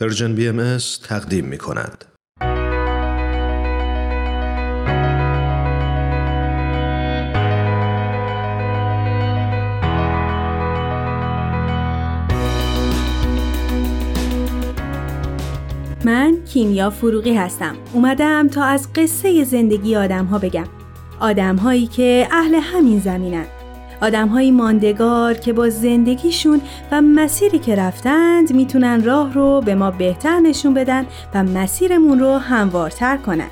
پرژن بی ام تقدیم می کند. من کیمیا فروغی هستم. اومدم تا از قصه زندگی آدم ها بگم. آدم هایی که اهل همین زمینن. آدم های ماندگار که با زندگیشون و مسیری که رفتند می‌تونن راه رو به ما بهتر نشون بدن و مسیرمون رو هموارتر کنن.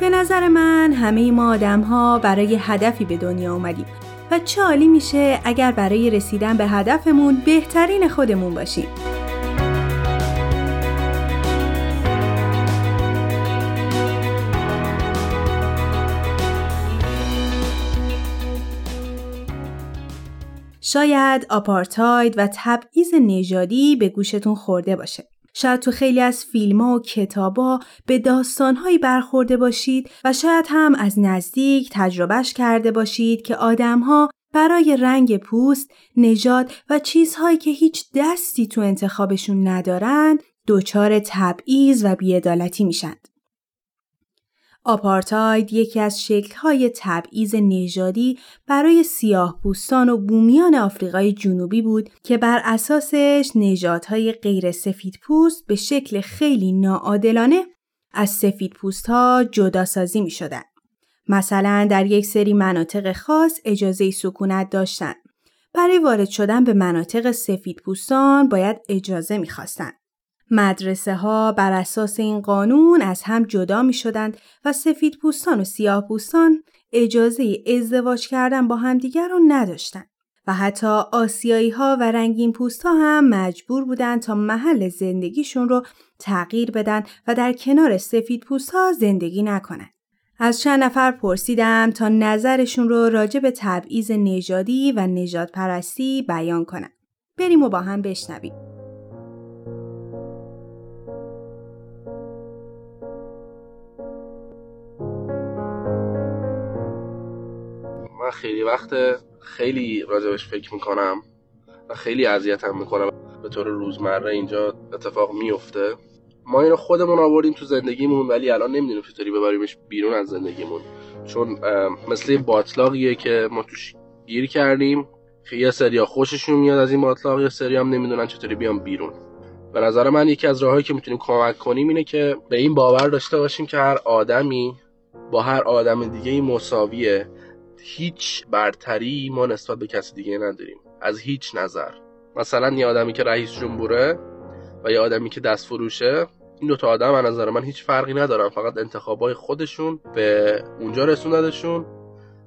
به نظر من همه ما آدم ها برای هدفی به دنیا اومدیم و چه میشه اگر برای رسیدن به هدفمون بهترین خودمون باشیم. شاید آپارتاید و تبعیض نژادی به گوشتون خورده باشه. شاید تو خیلی از فیلم ها و کتابا به داستانهایی برخورده باشید و شاید هم از نزدیک تجربهش کرده باشید که آدمها برای رنگ پوست، نژاد و چیزهایی که هیچ دستی تو انتخابشون ندارند دچار تبعیض و بیعدالتی میشند. آپارتاید یکی از شکل‌های تبعیض نژادی برای سیاه پوستان و بومیان آفریقای جنوبی بود که بر اساسش نژادهای غیر سفید پوست به شکل خیلی ناعادلانه از سفید پوست ها جدا سازی می شدن. مثلا در یک سری مناطق خاص اجازه سکونت داشتند. برای وارد شدن به مناطق سفید پوستان باید اجازه می خواستن. مدرسه ها بر اساس این قانون از هم جدا می شدند و سفید پوستان و سیاه پوستان اجازه ازدواج کردن با همدیگر رو نداشتند. و حتی آسیایی ها و رنگین پوست ها هم مجبور بودند تا محل زندگیشون رو تغییر بدن و در کنار سفید پوست ها زندگی نکنند. از چند نفر پرسیدم تا نظرشون رو راجع به تبعیض نژادی و نجات پرستی بیان کنند. بریم و با هم بشنویم. خیلی وقت خیلی راجبش فکر می‌کنم و خیلی اذیتم می‌کنم به طور روزمره اینجا اتفاق میفته ما اینو خودمون آوردیم تو زندگیمون ولی الان نمی‌دونیم چطوری ببریمش بیرون از زندگیمون. چون مثل باطلاقیه که ما توش گیر کردیم. یه سریا خوششون میاد از این باطلاق یه سری هم نمی‌دونن چطوری بیام بیرون. به نظر من یکی از راههایی که می‌تونیم کمک کنیم اینه که به این باور داشته باشیم که هر آدمی با هر آدم دیگه مساویه. هیچ برتری ما نسبت به کسی دیگه نداریم. از هیچ نظر. مثلا یه آدمی که رئیس جمهوره و یه آدمی که دست فروشه این دو تا آدم از نظر من هیچ فرقی ندارن. فقط انتخابای خودشون به اونجا رسوندشون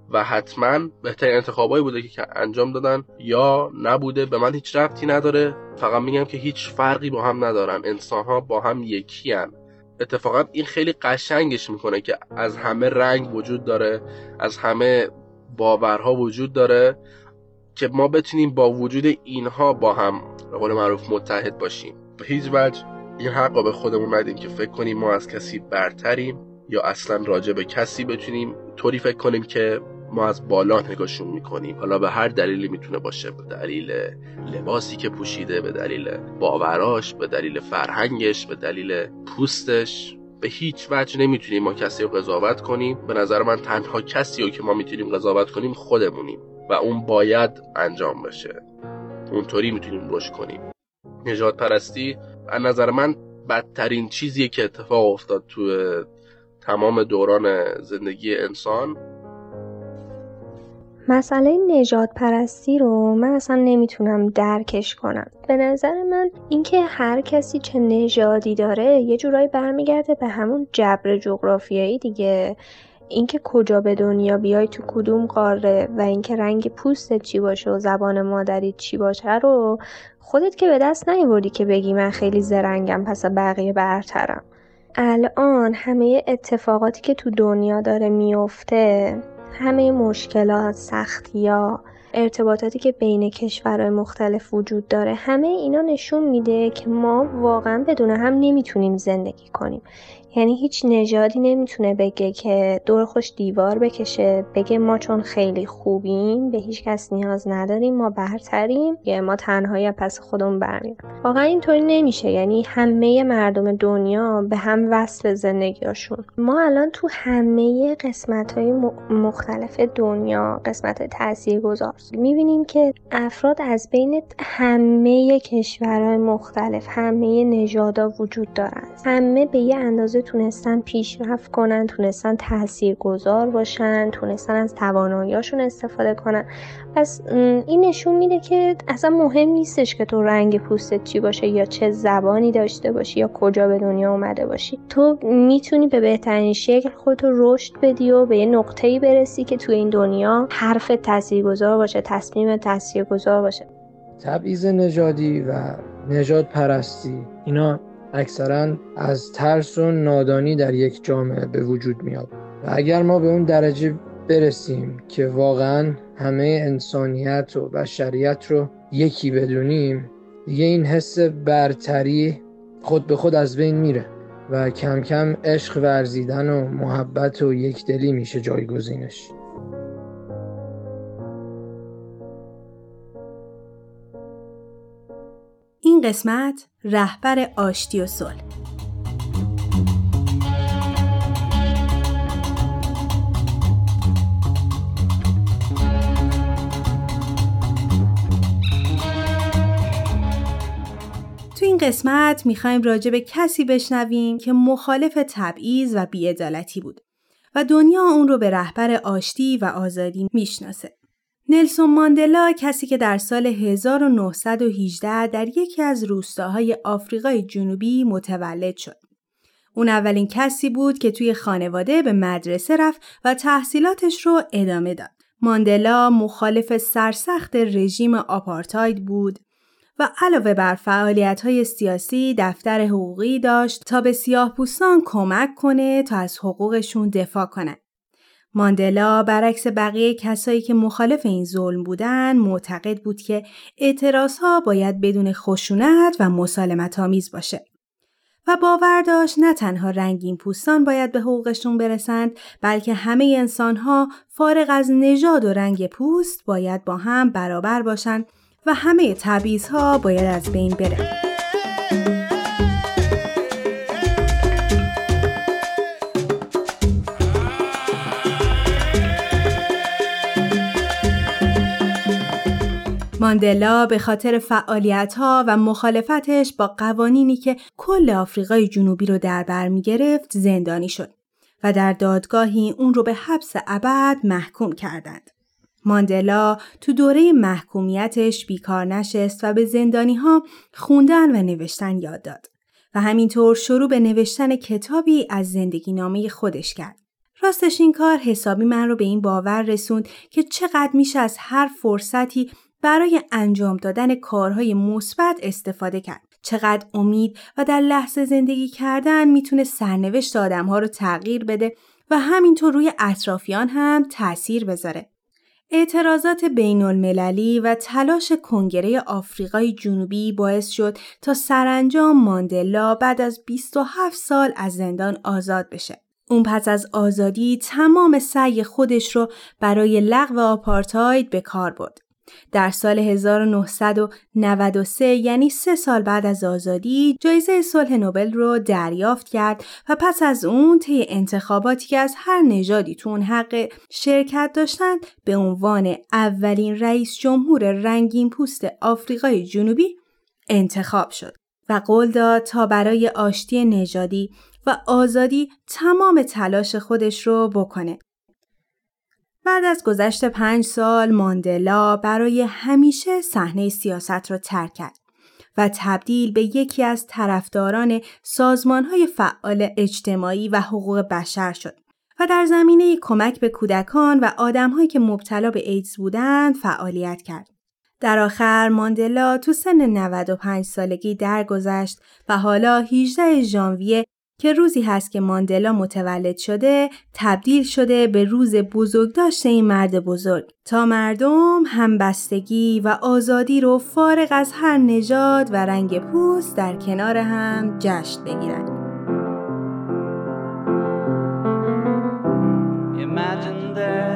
و حتما بهترین انتخابایی بوده که انجام دادن. یا نبوده به من هیچ ربطی نداره. فقط میگم که هیچ فرقی با هم ندارن. انسان ها با هم یکی هن. اتفاقا این خیلی قشنگش می‌کنه که از همه رنگ وجود داره از همه باورها وجود داره که ما بتونیم با وجود اینها با هم به قول معروف متحد باشیم. به هیچ وجه این حق به خودمون ندیم که فکر کنیم ما از کسی برتریم یا اصلا راجع به کسی بتونیم طوری فکر کنیم که ما از بالا نگاهشون می‌کنیم. حالا به هر دلیلی می‌تونه باشه به دلیل لباسی که پوشیده به دلیل باوراش به دلیل فرهنگش به دلیل پوستش. به هیچ وجه نمی‌تونیم ما کسی رو قضاوت کنیم. به نظر من تنها کسی رو که ما می‌تونیم قضاوت کنیم خودمونیم و اون باید انجام بشه. اونطوری می‌تونیم رشد کنیم. نجات پرستی از نظر من بدترین چیزیه که اتفاق افتاد تو تمام دوران زندگی انسان. مسئله نجات پرستی رو من اصلا نمی‌تونم درکش کنم. به نظر من اینکه هر کسی چه نژادی داره یه جورایی برمیگرده به همون جبر جغرافیایی دیگه. اینکه کجا به دنیا بیای تو کدوم قاره و اینکه رنگ پوستت چی باشه و زبان مادری چی باشه رو خودت که به دست نیوردی که بگی من خیلی زرنگم پس بقیه برترم. الان همه اتفاقاتی که تو دنیا داره میفته همه مشکلات، سختیا، ارتباطاتی که بین کشورهای مختلف وجود داره همه اینا نشون میده که ما واقعا بدون هم نمی‌تونیم زندگی کنیم. یعنی هیچ نژادی نمی‌تونه بگه که دور خوش دیوار بکشه بگه ما چون خیلی خوبیم به هیچ کس نیاز نداریم ما برتریم یا ما تنهایی پس خودمون برمیم واقعا اینطوری نمیشه. یعنی همه مردم دنیا به هم وصل زندگیاشون ما الان تو همه قسمت های مختلف دنیا قسمت تاثیر گذار می‌بینیم که افراد از بین همه کشورهای مختلف همه نژادا وجود دارند همه به یه اندازه تونستن پیشرفت کنن تونستن تأثیر گذار باشن تونستن از تواناییاشون استفاده کنن. پس این نشون میده که اصلا مهم نیستش که تو رنگ پوستت چی باشه یا چه زبانی داشته باشی یا کجا به دنیا اومده باشی. تو می‌تونی به بهترین شکل خودتو رشد بدی و به یه نقطه‌ای برسی که تو این دنیا حرف تاثیرگذار باشه تصمیم تاثیرگذار باشه. تبعیض نژادی و نژاد پرستی اینا اکثرا از ترس و نادانی در یک جامعه به وجود میاد. و اگر ما به اون درجه برسیم که واقعا همه انسانیت و بشریت رو یکی بدونیم دیگه این حس برتری خود به خود از بین میره و کم کم عشق ورزیدن و محبت و یکدلی میشه جایگزینش. قسمت رهبر آشتی و صلح تو این قسمت می‌خوایم راجع به کسی بشنویم که مخالف تبعیض و بیعدالتی بود و دنیا اون رو به رهبر آشتی و آزادی می‌شناسه. نلسون ماندلا کسی که در سال 1918 در یکی از روستاهای آفریقای جنوبی متولد شد. اون اولین کسی بود که توی خانواده به مدرسه رفت و تحصیلاتش رو ادامه داد. ماندلا مخالف سرسخت رژیم آپارتاید بود و علاوه بر فعالیت های سیاسی دفتر حقوقی داشت تا به سیاه کمک کنه تا از حقوقشون دفاع کنند. ماندلا برعکس بقیه کسایی که مخالف این ظلم بودن معتقد بود که اعتراض ها باید بدون خشونت و مسالمت آمیز باشه. و باور داشت نه تنها رنگین پوستان باید به حقوقشون برسند بلکه همه انسان ها فارغ از نژاد و رنگ پوست باید با هم برابر باشند و همه تبعیض ها باید از بین بره. ماندلا به خاطر فعالیت ها و مخالفتش با قوانینی که کل آفریقای جنوبی رو در بر می گرفت زندانی شد و در دادگاهی اون رو به حبس ابد محکوم کردند. ماندلا تو دوره محکومیتش بیکار نشست و به زندانی ها خوندن و نوشتن یاد داد و همینطور شروع به نوشتن کتابی از زندگی نامه خودش کرد. راستش این کار حسابی من رو به این باور رسوند که چقدر میشه از هر فرصتی برای انجام دادن کارهای مثبت استفاده کرد. چقدر امید و در لحظه زندگی کردن می‌تونه سرنوشت آدمها رو تغییر بده و همینطور روی اطرافیان هم تأثیر بذاره. اعتراضات بین المللی و تلاش کنگره آفریقای جنوبی باعث شد تا سرانجام ماندلا بعد از 27 سال از زندان آزاد بشه. اون پس از آزادی تمام سعی خودش رو برای لغو آپارتاید به کار برد. در سال 1993 یعنی سه سال بعد از آزادی جایزه صلح نوبل رو دریافت کرد و پس از اون طی انتخاباتی که از هر نژادی تو اون حق شرکت داشتند به عنوان اولین رئیس جمهور رنگین پوست آفریقای جنوبی انتخاب شد و قول داد تا برای آشتی نژادی و آزادی تمام تلاش خودش رو بکنه. بعد از گذشت پنج سال ماندلا برای همیشه صحنه سیاست را ترک کرد و تبدیل به یکی از طرفداران سازمانهای فعال اجتماعی و حقوق بشر شد و در زمینه کمک به کودکان و آدمهایی که مبتلا به ایدز بودند فعالیت کرد. در آخر ماندلا تو سن 95 سالگی درگذشت و حالا 18 ژانویه که روزی هست که ماندلا متولد شده تبدیل شده به روز بزرگداشت این مرد بزرگ تا مردم همبستگی و آزادی رو فارغ از هر نژاد و رنگ پوست در کنار هم جشن بگیرند. Imagine that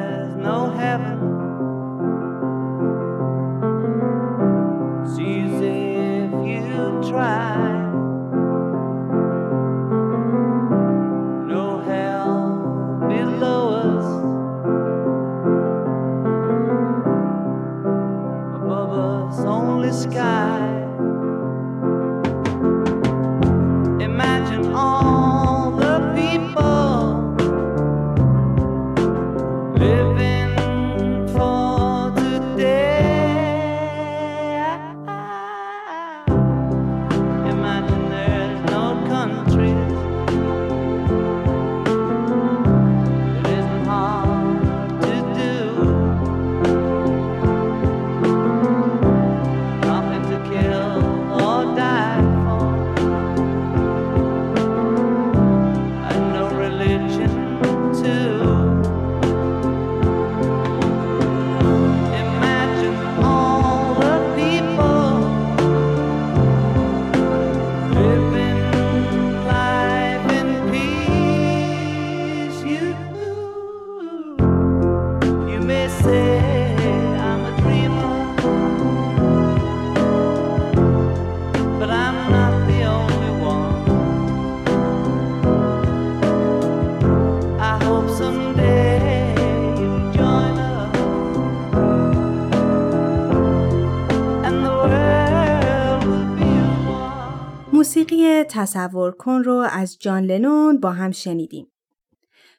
موسیقی تصور کن رو از جان لنون با هم شنیدیم.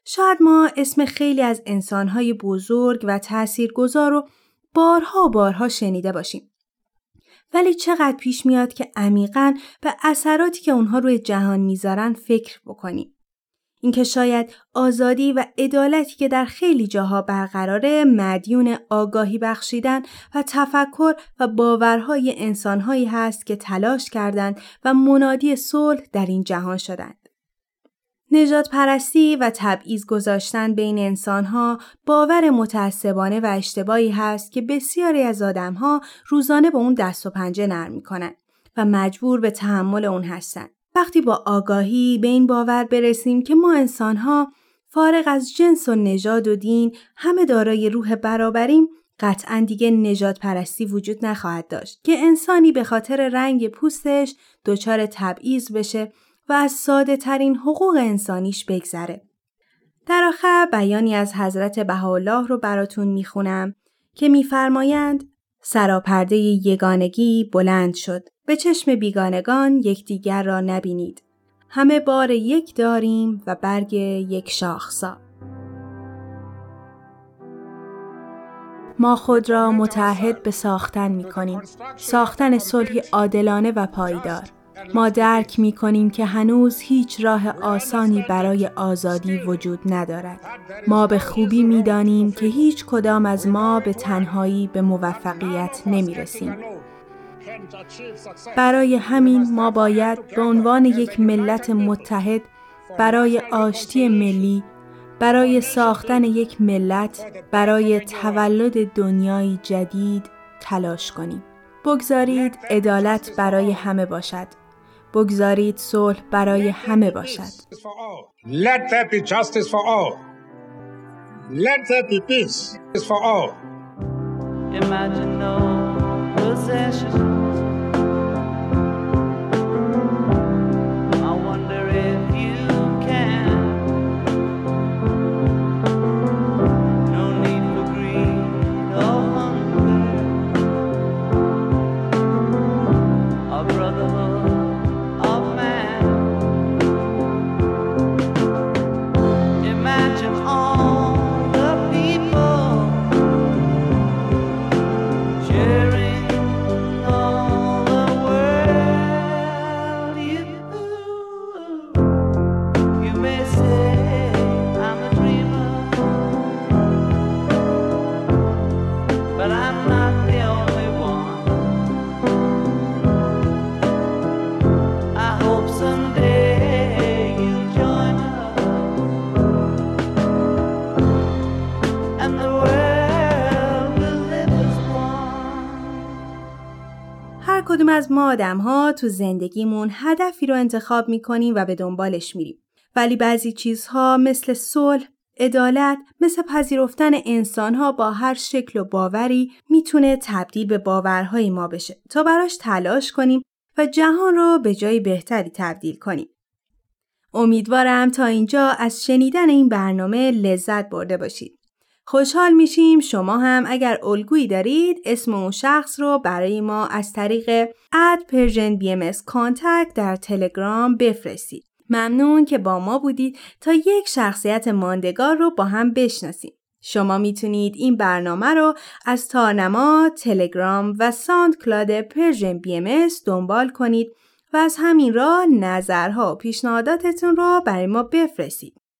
شاید ما اسم خیلی از انسانهای بزرگ و تاثیرگذار رو بارها و بارها شنیده باشیم. ولی چقدر پیش میاد که عمیقا به اثراتی که اونها روی جهان می‌ذارن فکر بکنیم. اینکه شاید آزادی و عدالتی که در خیلی جاها برقراره مدیون آگاهی بخشیدن و تفکر و باورهای انسانهایی هست که تلاش کردند و منادی صلح در این جهان شدند. نجات پرستی و تبعیض گذاشتن بین انسانها باور متعصبانه و اشتباهی هست که بسیاری از آدمها روزانه با اون دست و پنجه نرم می‌کنن و مجبور به تحمل اون هستند. وقتی با آگاهی به این باور برسیم که ما انسانها فارغ از جنس و نژاد و دین همه دارای روح برابریم قطعا دیگه نجات پرستی وجود نخواهد داشت که انسانی به خاطر رنگ پوستش دچار تبعیض بشه و از ساده ترین حقوق انسانیش بگذره. در آخر بیانی از حضرت بهاءالله رو براتون می‌خونم که میفرمایند سراپرده یگانگی بلند شد به چشم بیگانگان یکدیگر را نبینید همه بار یک داریم و برگ یک شاخسا ما خود را متحد به ساختن می کنیم. ساختن صلحی عادلانه و پایدار. ما درک می کنیم که هنوز هیچ راه آسانی برای آزادی وجود ندارد. ما به خوبی می دانیم که هیچ کدام از ما به تنهایی به موفقیت نمی رسیم. برای همین ما باید به عنوان یک ملت متحد برای آشتی ملی برای ساختن یک ملت برای تولد دنیای جدید تلاش کنیم. بگذارید عدالت برای همه باشد. بگذارید صلح برای همه باشد. Let there be justice for all. Let there be peace for all. Imagine no possession. از ما آدم ها تو زندگیمون هدفی رو انتخاب می‌کنیم و به دنبالش میریم. ولی بعضی چیزها مثل صلح، عدالت مثل پذیرفتن انسانها با هر شکل و باوری می‌تونه تبدیل به باورهای ما بشه تا براش تلاش کنیم و جهان رو به جای بهتری تبدیل کنیم. امیدوارم تا اینجا از شنیدن این برنامه لذت برده باشید. خوشحال میشیم شما هم اگر الگویی دارید اسم اون شخص رو برای ما از طریق at Persian BM در تلگرام بفرستید. ممنون که با ما بودید تا یک شخصیت ماندگار رو با هم بشناسیم. شما می‌تونید این برنامه رو از تارنما، تلگرام و SoundCloud Persian BM دنبال کنید و از همین راه نظرها و پیشنهاداتتون رو برای ما بفرستید.